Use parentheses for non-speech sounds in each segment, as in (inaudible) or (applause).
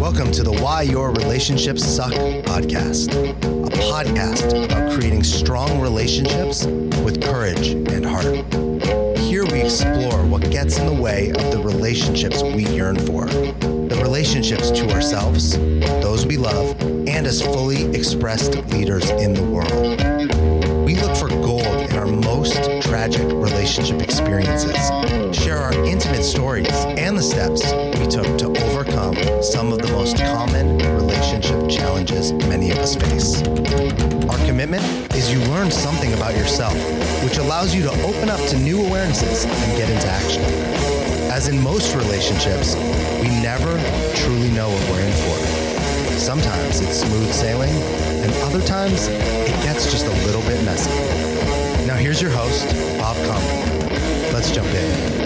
Welcome to the Why Your Relationships Suck podcast, a podcast about creating strong relationships with courage and heart. Here we explore what gets in the way of the relationships we yearn for, the relationships to ourselves, those we love, and as fully expressed leaders in the world. Most tragic relationship experiences, share our intimate stories, and the steps we took to overcome some of the most common relationship challenges many of us face. Our commitment is you learn something about yourself, which allows you to open up to new awarenesses and get into action. As in most relationships, we never truly know what we're in for. Sometimes it's smooth sailing, and other times it gets just a little bit messy. Now, here's your host, Bob Conlon. Let's jump in.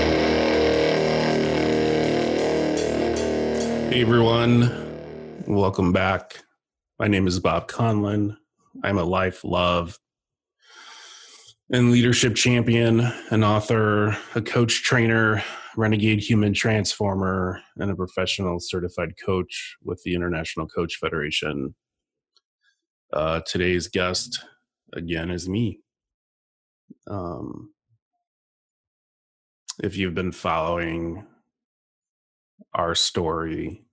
Hey everyone, welcome back. My name is Bob Conlon. I'm a life, love, and leadership champion, an author, a coach trainer, renegade human transformer, and a professional certified coach with the International Coach Federation. Uh, today's guest, again, is me. Um, if you've been following our story,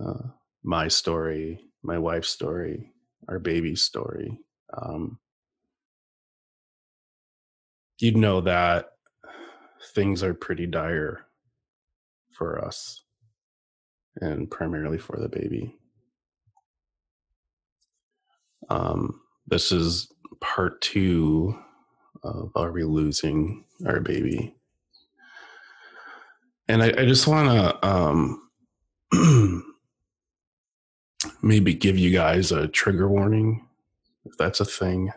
uh, my story, my wife's story, our baby's story, um, you'd know that things are pretty dire for us and primarily for the baby. Um, this is part two of Are We Losing Our Baby? And I, I just want to um, (clears throat) maybe give you guys a trigger warning, if that's a thing.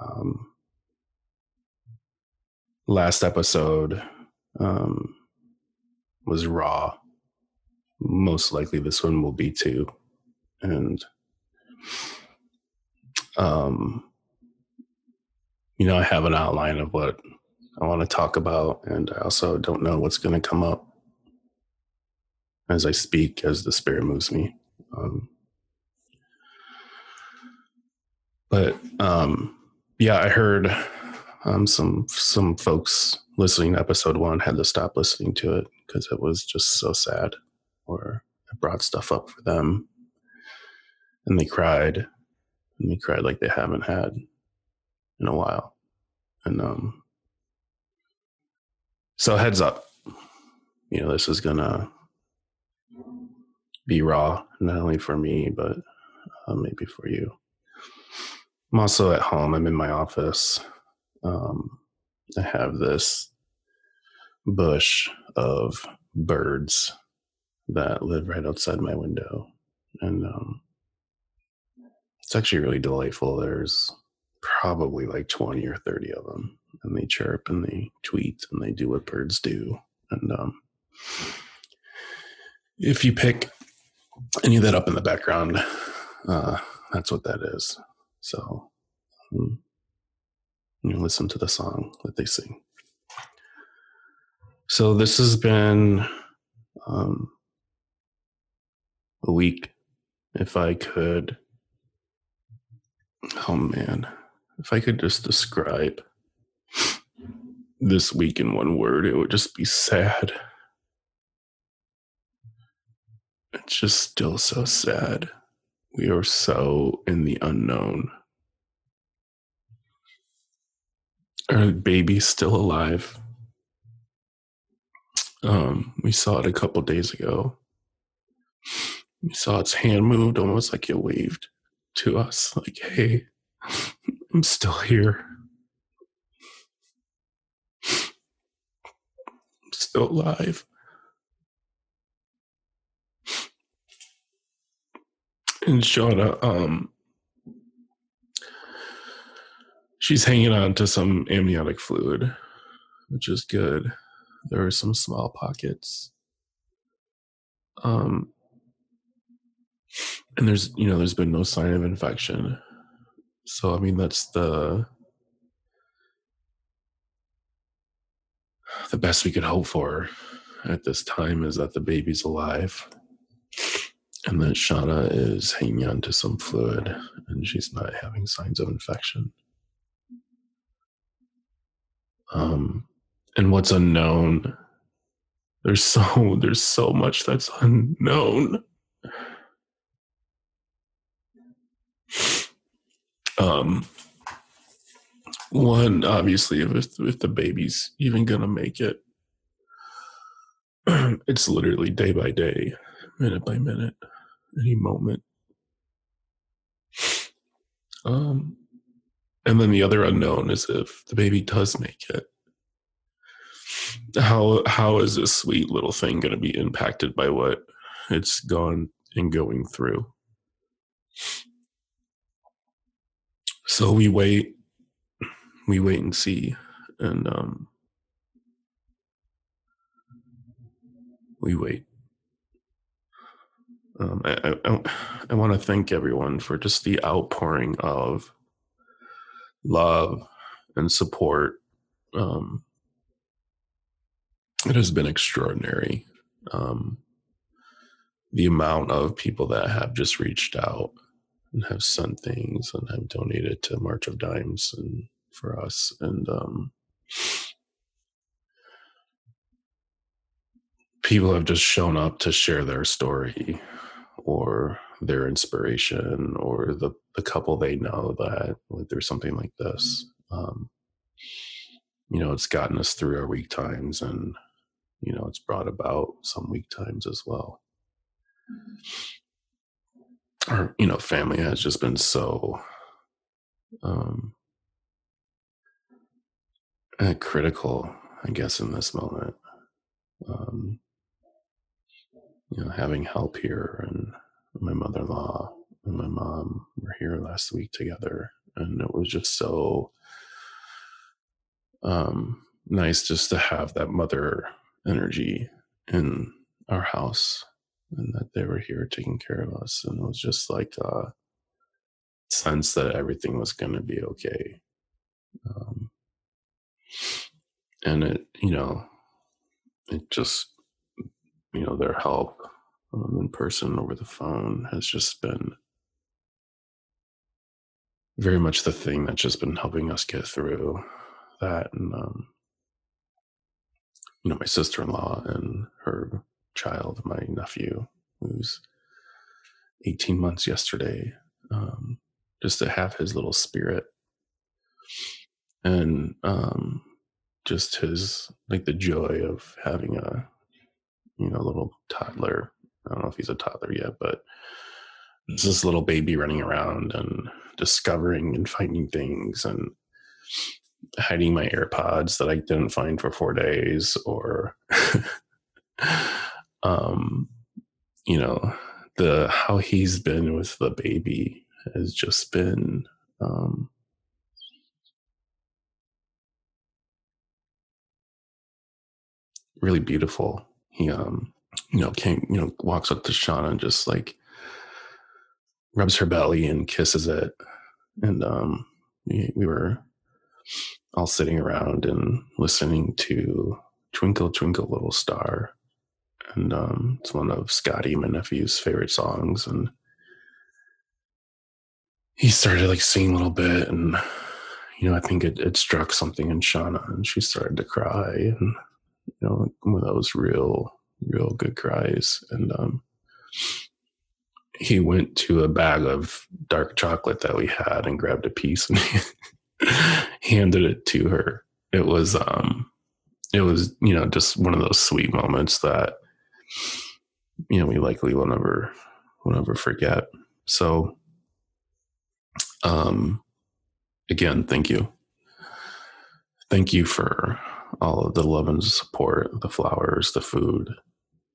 Um, last episode um, was raw. Most likely, this one will be too. And, um, you know, I have an outline of what I want to talk about, and I also don't know what's going to come up as I speak, as the spirit moves me. Um, but um, yeah, I heard um, some some folks listening to episode one had to stop listening to it because it was just so sad, or it brought stuff up for them, and they cried, and they cried like they haven't had in a while, and um, so heads up, you know this is gonna be raw, not only for me but uh, maybe for you. I'm also at home. I'm in my office. Um, I have this bush of birds that live right outside my window. And um, it's actually really delightful. There's probably like 20 or 30 of them. And they chirp and they tweet and they do what birds do. And um, if you pick any of that up in the background, uh, that's what that is. So um, you listen to the song that they sing. So this has been um, a week. If I could, oh man, if I could just describe this week in one word, it would just be sad. It's just still so sad. We are so in the unknown. Our baby's still alive. Um, we saw it a couple days ago. We saw its hand moved almost like it waved to us, like, hey, I'm still here. I'm still alive. And Shauna, um, she's hanging on to some amniotic fluid, which is good. There are some small pockets. Um, and there's, you know, there's been no sign of infection. So, I mean, that's the the best we could hope for at this time is that the baby's alive. and that Shauna is hanging on to some fluid and she's not having signs of infection. Um, and what's unknown, there's so there's so much that's unknown. Um, one obviously if if the baby's even gonna make it, (clears throat) it's literally day by day, minute by minute any moment. Um, and then the other unknown is if the baby does make it. How how is this sweet little thing going to be impacted by what it's gone and going through? So we wait, we wait and see, and um, we wait. Um, I, I, I want to thank everyone for just the outpouring of love and support. Um, it has been extraordinary. Um, the amount of people that have just reached out and have sent things and have donated to March of Dimes and for us and um, people have just shown up to share their story or their inspiration or the, the couple they know that went through something like this. Um, you know, it's gotten us through our weak times and, you know, it's brought about some weak times as well. Our, you know, family has just been so um, uh, critical, I guess, in this moment. Um, you know, having help here and my mother-in-law and my mom were here last week together and it was just so um, nice just to have that mother energy in our house and that they were here taking care of us and it was just like a sense that everything was going to be okay. Um, and it you know it just you know their help um, in person over the phone has just been very much the thing that's just been helping us get through that and um, you know my sister-in-law and her child my nephew who's 18 months yesterday um, just to have his little spirit. And um, just his like the joy of having a you know little toddler. I don't know if he's a toddler yet, but it's this little baby running around and discovering and finding things and hiding my AirPods that I didn't find for four days or (laughs) um you know the how he's been with the baby has just been um really beautiful he um you know, came, you know, walks up to Shauna and just like rubs her belly and kisses it. And um, we, we were all sitting around and listening to Twinkle, Twinkle, Little Star. And um, it's one of Scotty, my nephew's favorite songs. And he started like singing a little bit. And, you know, I think it, it struck something in Shauna and she started to cry. And, you know, one of those real real good cries. And um, he went to a bag of dark chocolate that we had and grabbed a piece and (laughs) handed it to her. It was, um, it was, you know, just one of those sweet moments that, you know, we likely will never, will never forget. So, um, again, thank you. Thank you for all of the love and support, the flowers, the food,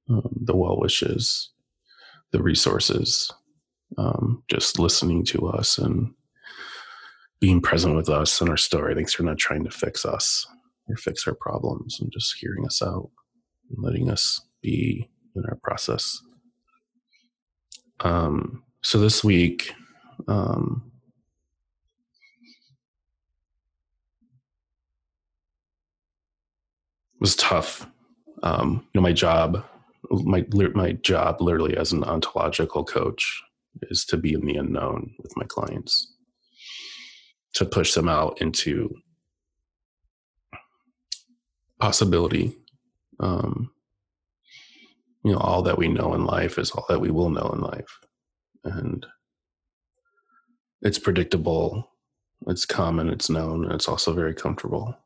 um, the well wishes, the resources, um, just listening to us and being present with us and our story. Thanks for not trying to fix us or fix our problems and just hearing us out and letting us be in our process. Um, so this week, um, was tough. Um, you know, my job my my job literally as an ontological coach is to be in the unknown with my clients to push them out into possibility um, you know all that we know in life is all that we will know in life. And it's predictable it's common it's known and it's also very comfortable.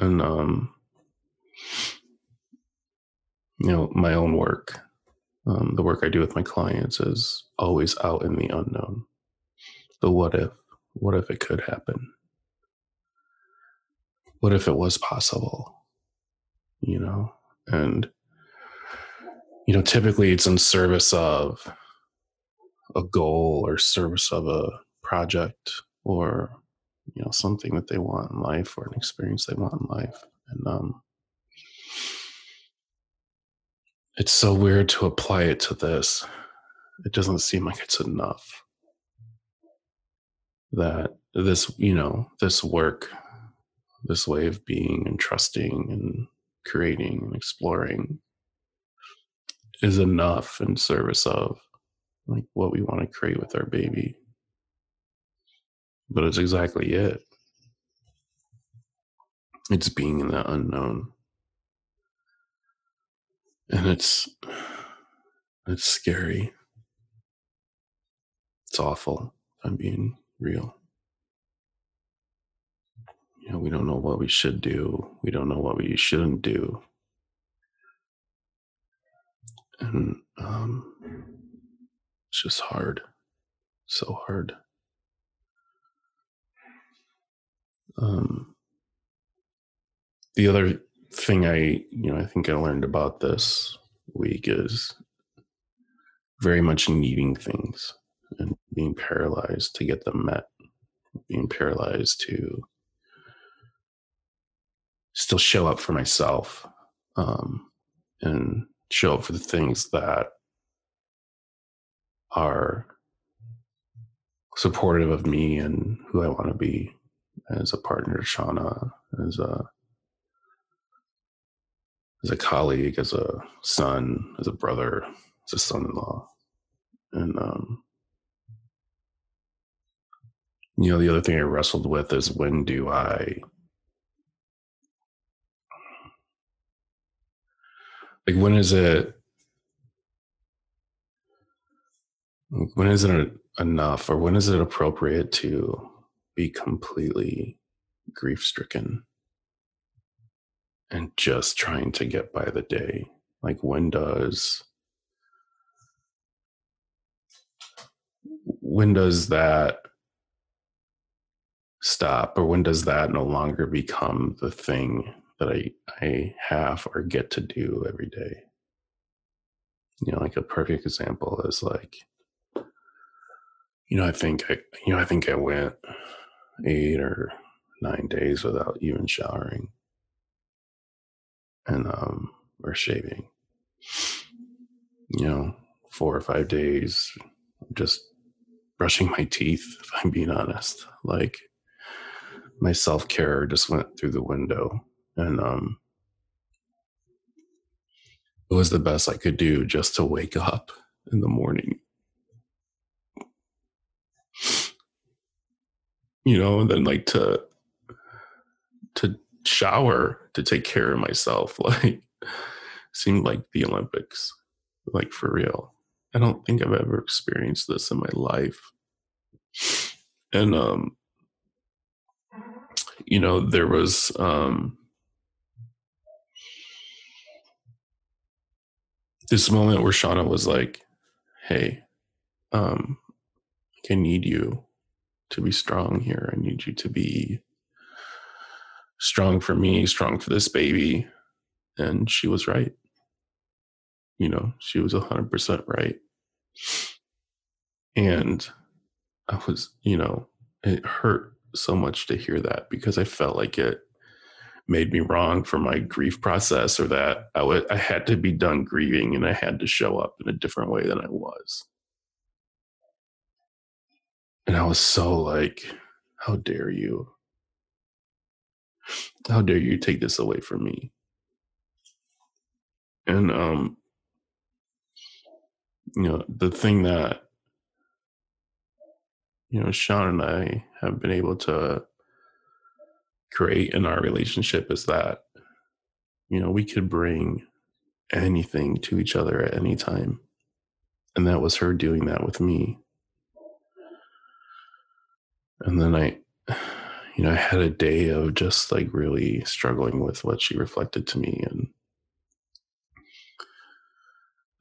And um you know my own work um, the work i do with my clients is always out in the unknown. The what if what if it could happen? What if it was possible? You know? And you know typically it's in service of a goal or service of a project or you know something that they want in life or an experience they want in life. And um it's so weird to apply it to this. It doesn't seem like it's enough. That this you know this work this way of being and trusting and creating and exploring is enough in service of like what we want to create with our baby. But it's exactly it. It's being in the unknown. And it's it's scary. It's awful i'm being real. You know we don't know what we should do. We don't know what we shouldn't do and um it's just hard. So hard. Um the other thing I, you know, I think I learned about this week is very much needing things and being paralyzed to get them met, being paralyzed to still show up for myself um, and show up for the things that are supportive of me and who I want to be as a partner Shauna, as a as a colleague, as a son, as a brother, as a son-in-law, and um, you know, the other thing I wrestled with is when do I like when is it when is it enough or when is it appropriate to be completely grief stricken and just trying to get by the day. Like when does when does that stop or when does that no longer become the thing that i i have or get to do every day. You know like a perfect example is like you know i think i you know i think i went eight or nine days without even showering. And um or shaving. You know four or five days just brushing my teeth if i'm being honest. Like my self-care just went through the window and um it was the best i could do just to wake up in the morning. You know and then like to to shower to take care of myself (laughs) like seemed like the olympics like for real. I don't think i've ever experienced this in my life. And um you know there was um this moment where shauna was like hey um i need you to be strong here i need you to be strong for me, strong for this baby. And she was right. You know, she was 100% right. And I was, you know, it hurt so much to hear that because I felt like it made me wrong for my grief process or that I, w- I had to be done grieving and I had to show up in a different way than I was. And I was so like, how dare you? How dare you take this away from me? And um, you know, the thing that you know, Sean and I have been able to create in our relationship is that, you know, we could bring anything to each other at any time. And that was her doing that with me. And then I, you know, I had a day of just like really struggling with what she reflected to me. And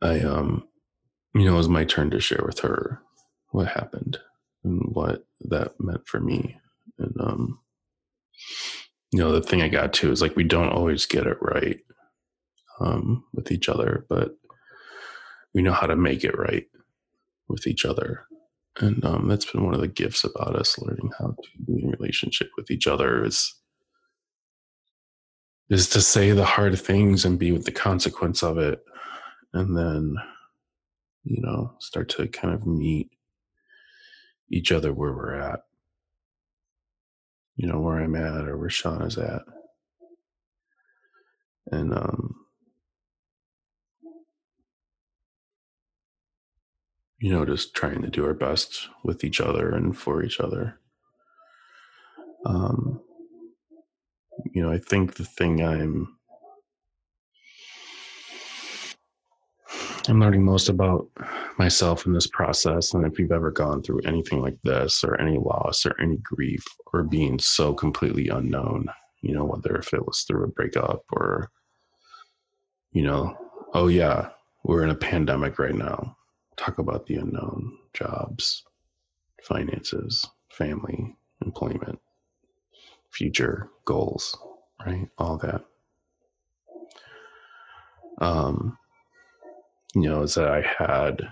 I, um, you know, it was my turn to share with her what happened and what that meant for me. And, um, you know, the thing I got to is like, we don't always get it right um, with each other, but we know how to make it right with each other. And um, that's been one of the gifts about us learning how to be in relationship with each other is is to say the hard things and be with the consequence of it and then you know start to kind of meet each other where we're at you know where i'm at or where sean is at and um you know, just trying to do our best with each other and for each other. Um, you know, I think the thing I'm I'm learning most about myself in this process, and if you've ever gone through anything like this, or any loss, or any grief, or being so completely unknown, you know, whether if it was through a breakup or, you know, oh yeah, we're in a pandemic right now talk about the unknown jobs, finances, family, employment, future goals, right? All that. Um, you know, is that I had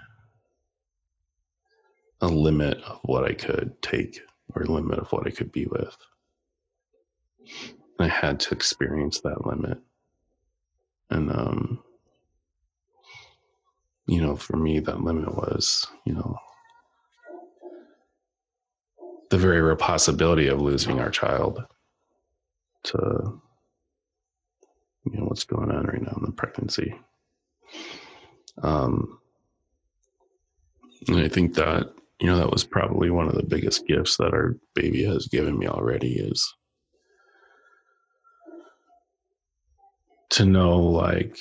a limit of what I could take or limit of what I could be with. I had to experience that limit. And um, you know, for me, that limit was, you know, the very real possibility of losing our child to, you know, what's going on right now in the pregnancy. Um, and I think that, you know, that was probably one of the biggest gifts that our baby has given me already is to know, like,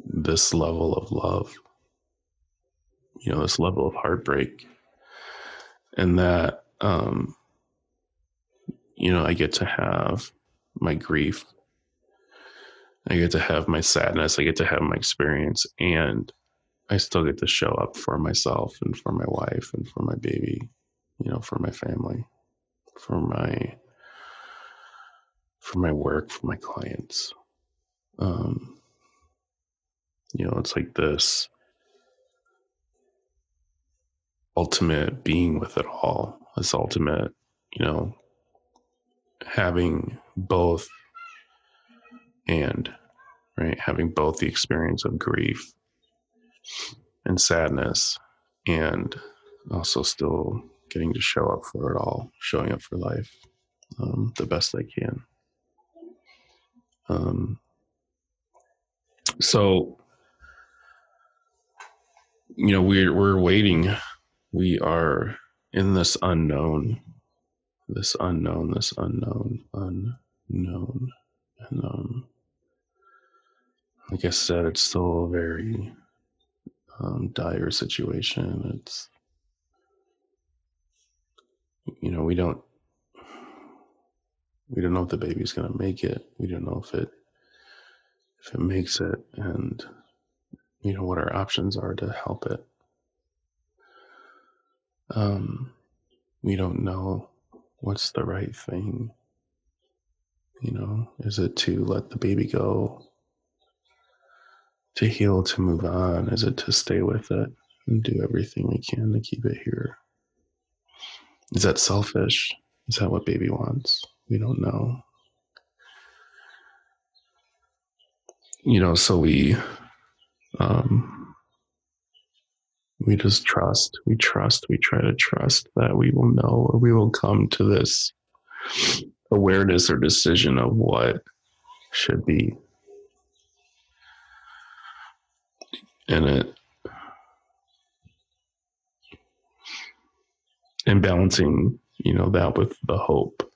this level of love, you know, this level of heartbreak. And that, um, you know, I get to have my grief. I get to have my sadness. I get to have my experience. And I still get to show up for myself and for my wife and for my baby, you know, for my family, for my for my work, for my clients. Um, you know, it's like this ultimate being with it all, this ultimate, you know, having both and, right? Having both the experience of grief and sadness and also still getting to show up for it all, showing up for life um, the best I can. Um, so you know we're we're waiting we are in this unknown this unknown this unknown unknown and um like i said it's still a very um, dire situation. It's you know we don't we don't know if the baby's going to make it. We don't know if it if it makes it. And you know what our options are to help it. Um we don't know what's the right thing. You know is it to let the baby go to heal to move on is it to stay with it and do everything we can to keep it here? Is that selfish? Is that what baby wants? We don't know. You know so we um, we just trust we trust we try to trust that we will know or we will come to this awareness or decision of what should be. And it and balancing, you know, that with the hope.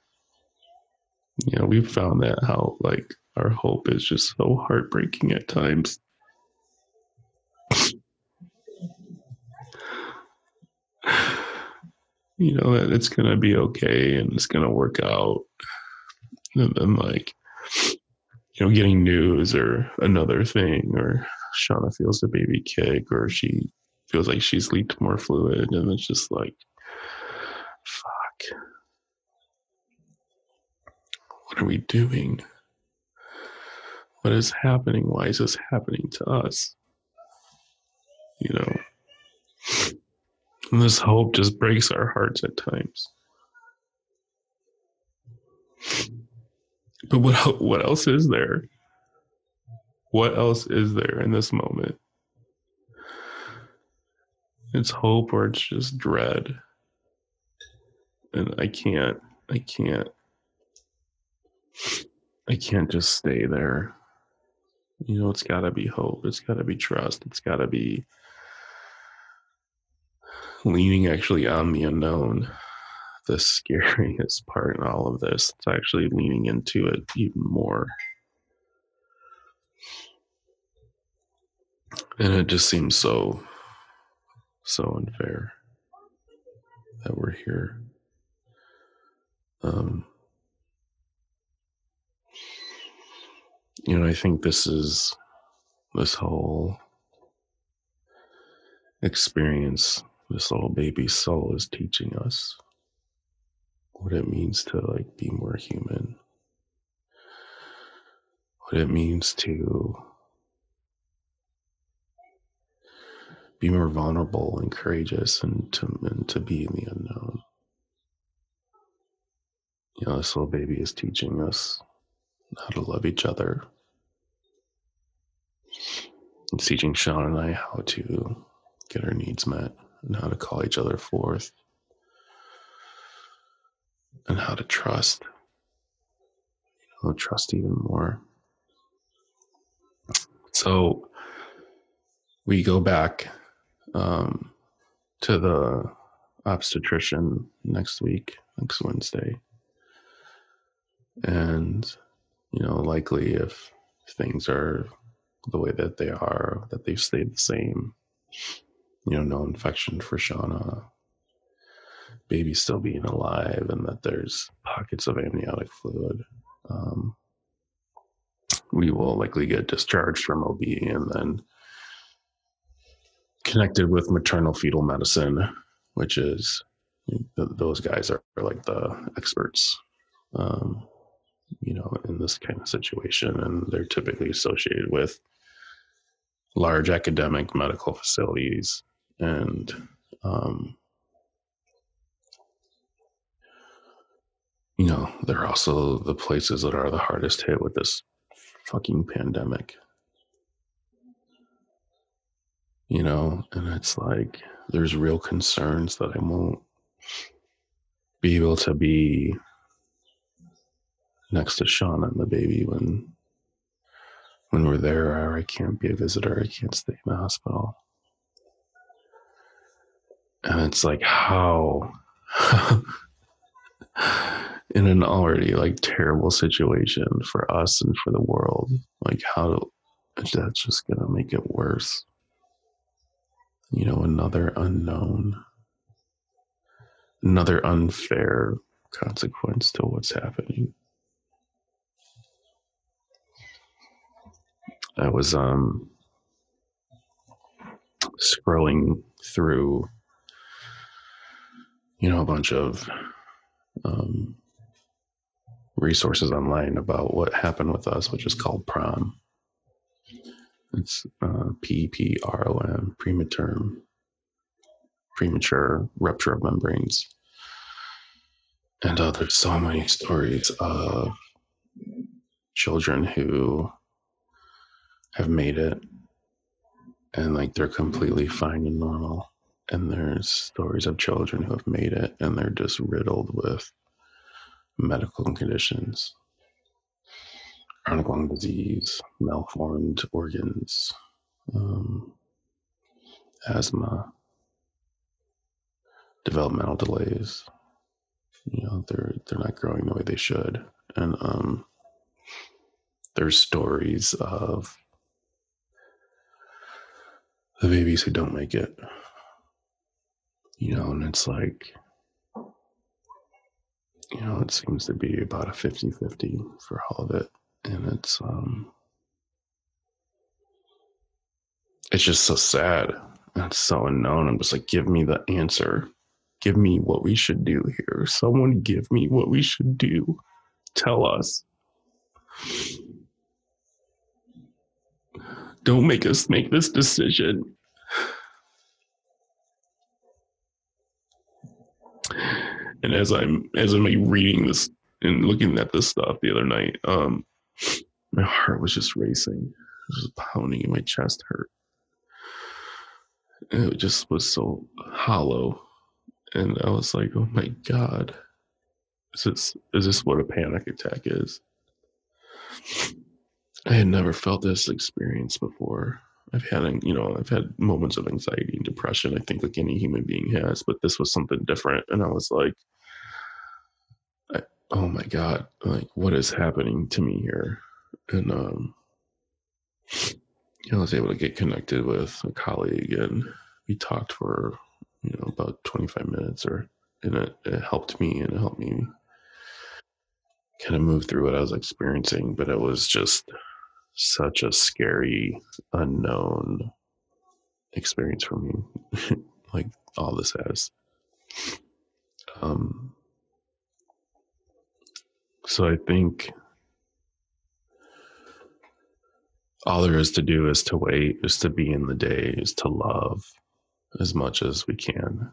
You know, we've found that how like our hope is just so heartbreaking at times. (sighs) you know that it's gonna be okay and it's gonna work out and then like you know getting news or another thing or shauna feels the baby kick or she feels like she's leaked more fluid and it's just like fuck. What are we doing? What is happening? Why is this happening to us? You know? And this hope just breaks our hearts at times. But what what else is there? What else is there in this moment? It's hope or it's just dread. And I can't I can't I can't just stay there. You know, it's got to be hope. It's got to be trust. It's got to be leaning actually on the unknown the (laughs) scariest part in all of this it's actually leaning into it even more and it just seems so so unfair that we're here. Um you know i think this is this whole experience this little baby soul is teaching us what it means to like be more human. What it means to be more vulnerable and courageous and to, and to be in the unknown. You know this little baby is teaching us how to love each other. It's teaching sean and i how to get our needs met and how to call each other forth and how to trust you know trust even more. So we go back um, to the obstetrician next week next wednesday and you know likely if things are the way that they are that they've stayed the same you know, no infection for Shauna, baby still being alive, and that there's pockets of amniotic fluid. Um, we will likely get discharged from OB and then connected with maternal fetal medicine, which is those guys are, are like the experts, um, you know, in this kind of situation, and they're typically associated with large academic medical facilities and um, you know they're also the places that are the hardest hit with this fucking pandemic you know and it's like there's real concerns that i won't be able to be next to Shauna and the baby when when we're there or I can't be a visitor, I can't stay in the hospital. And it's like how? (laughs) In an already like terrible situation for us and for the world like how that's just gonna make it worse you know another unknown another unfair consequence to what's happening i was um scrolling through you know, a bunch of um, resources online about what happened with us, which is called prom. It's uh, P P R O M, premature, premature rupture of membranes. And uh, there's so many stories of children who have made it and like they're completely fine and normal and there's stories of children who have made it and they're just riddled with medical conditions chronic lung disease, malformed organs, um, asthma, developmental delays. You know, they're they're not growing the way they should, and um, there's stories of the babies who don't make it. You know, and it's like, you know, it seems to be about a 50 50 for all of it. And it's, um, it's just so sad. It's so unknown. I'm just like, give me the answer. Give me what we should do here. Someone give me what we should do. Tell us. Don't make us make this decision. And as I'm as I'm reading this and looking at this stuff the other night, um, my heart was just racing. It was pounding in my chest hurt. And it just was so hollow. And I was like, oh my God. Is this is this what a panic attack is? I had never felt this experience before. I've had, you know, I've had moments of anxiety and depression. I think like any human being has, but this was something different, and I was like, "Oh my god! Like, what is happening to me here?" And um, you know, I was able to get connected with a colleague, and we talked for you know about twenty five minutes, or and it, it helped me, and it helped me kind of move through what I was experiencing. But it was just such a scary, unknown experience for me, (laughs) like all this has. Um, so I think all there is to do is to wait, is to be in the day, is to love as much as we can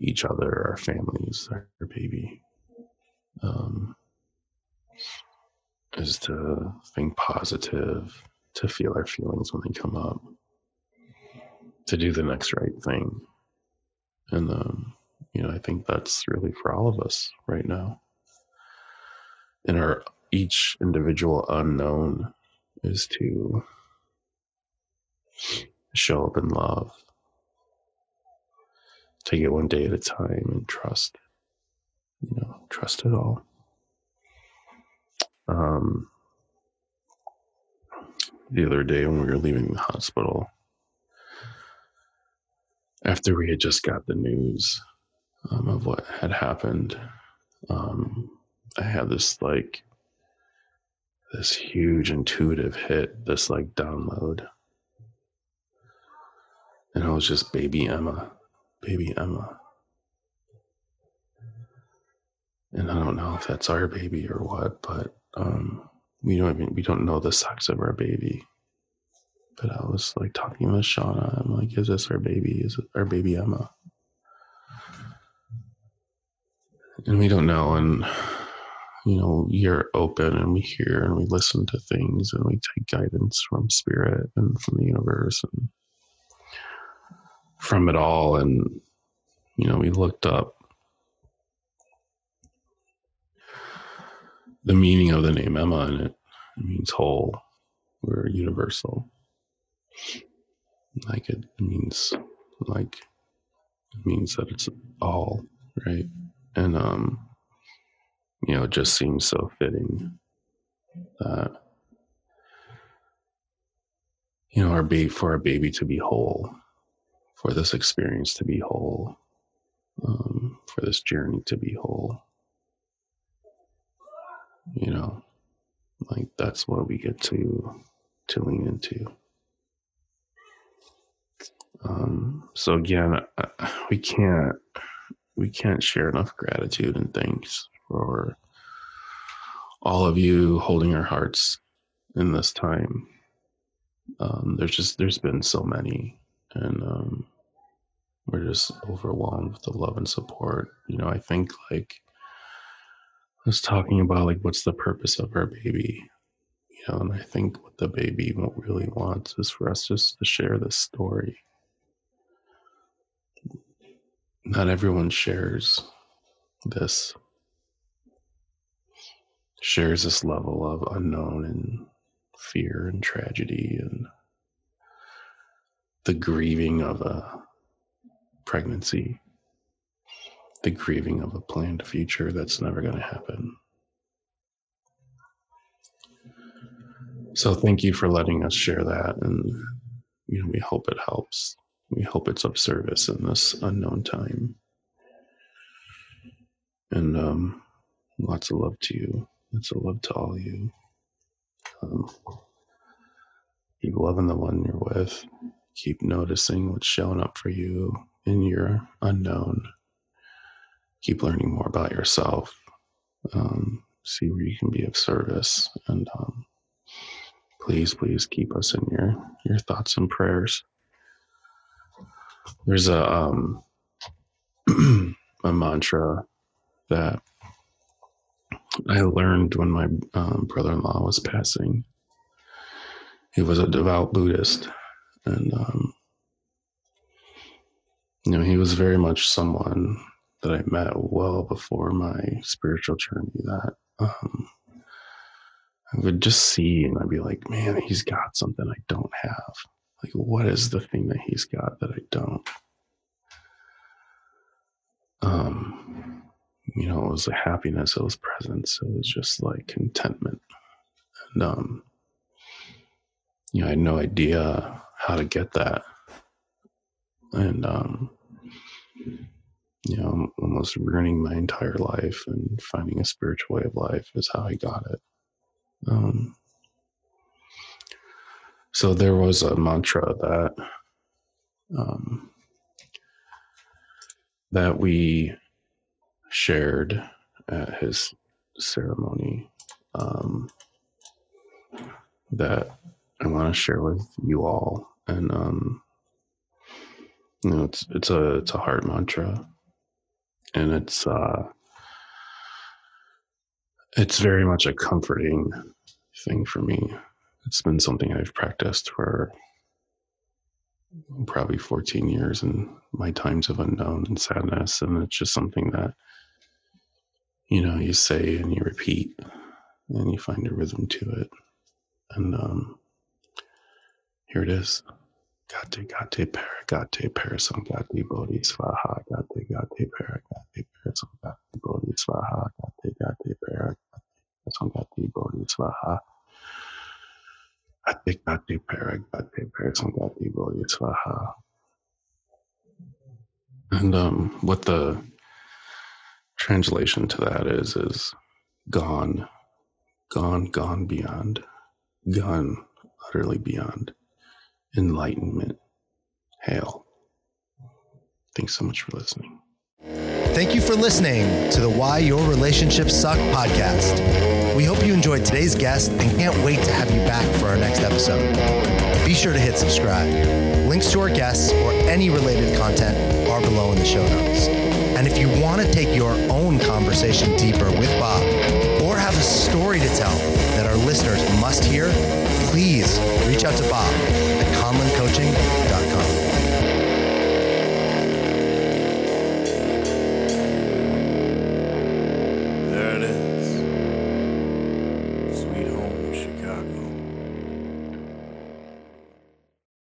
each other, our families, our baby. Um, is to think positive, to feel our feelings when they come up, to do the next right thing. And, um, you know, I think that's really for all of us right now. In our each individual unknown is to show up in love, take it one day at a time and trust, you know, trust it all. Um, the other day when we were leaving the hospital, after we had just got the news um, of what had happened, um, I had this like this huge intuitive hit, this like download. And I was just baby Emma, baby Emma. And I don't know if that's our baby or what, but um, we don't even we don't know the sex of our baby. But I was like talking with Shauna. I'm like, is this our baby? Is it our baby Emma? And we don't know. And you know, you're open and we hear and we listen to things and we take guidance from spirit and from the universe and from it all. And you know, we looked up the meaning of the name Emma and it, means whole or universal. Like it means like it means that it's all, right? And um you know, it just seems so fitting that you know, our baby for our baby to be whole, for this experience to be whole, um, for this journey to be whole. You know like that's what we get to to lean into. Um so again we can't we can't share enough gratitude and thanks for all of you holding our hearts in this time. Um there's just there's been so many and um we're just overwhelmed with the love and support. You know i think like I was talking about like what's the purpose of our baby you know and i think what the baby really wants is for us just to share this story. Not everyone shares this shares this level of unknown and fear and tragedy and the grieving of a pregnancy, the grieving of a planned future that's never going to happen. So thank you for letting us share that and you know we hope it helps. We hope it's of service in this unknown time. And um lots of love to you. Lots of love to all you. Um, keep loving the one you're with. Keep noticing what's showing up for you in your unknown. Keep learning more about yourself. Um, see where you can be of service. And um, please, please keep us in your, your thoughts and prayers. There's a, um, (clears throat) a mantra that I learned when my um, brother in law was passing. He was a devout Buddhist, and um, you know he was very much someone that I met well before my spiritual journey. That um, I would just see, and I'd be like, "Man, he's got something I don't have. Like, what is the thing that he's got that I don't?" Um, you know, it was a happiness, it was presence, it was just like contentment. And um, you know, I had no idea how to get that. And um, you know, almost ruining my entire life and finding a spiritual way of life is how I got it. Um, so there was a mantra that um, that we shared at his ceremony um, that I want to share with you all, and um, you know, it's it's a it's a heart mantra, and it's uh, it's very much a comforting thing for me. It's been something I've practiced for probably 14 years in my times of unknown and sadness, and it's just something that you know, you say and you repeat and you find a rhythm to it. And um, here it is. Gate gate para gate para samgati bodhi swaha gate gate para gate para samgati bodhi swaha gate gate para samgati bodhi gate gate para gate para samgati bodhi swaha. And um, what the translation to that is is gone, gone, gone beyond, gone utterly beyond enlightenment. Hail. Thanks so much for listening. Thank you for listening to the Why Your Relationships Suck podcast. We hope you enjoyed today's guest and can't wait to have you back for our next episode. Be sure to hit subscribe. Links to our guests or any related content below in the show notes. And if you want to take your own conversation deeper with Bob or have a story to tell that our listeners must hear, please reach out to Bob at Conlon Coaching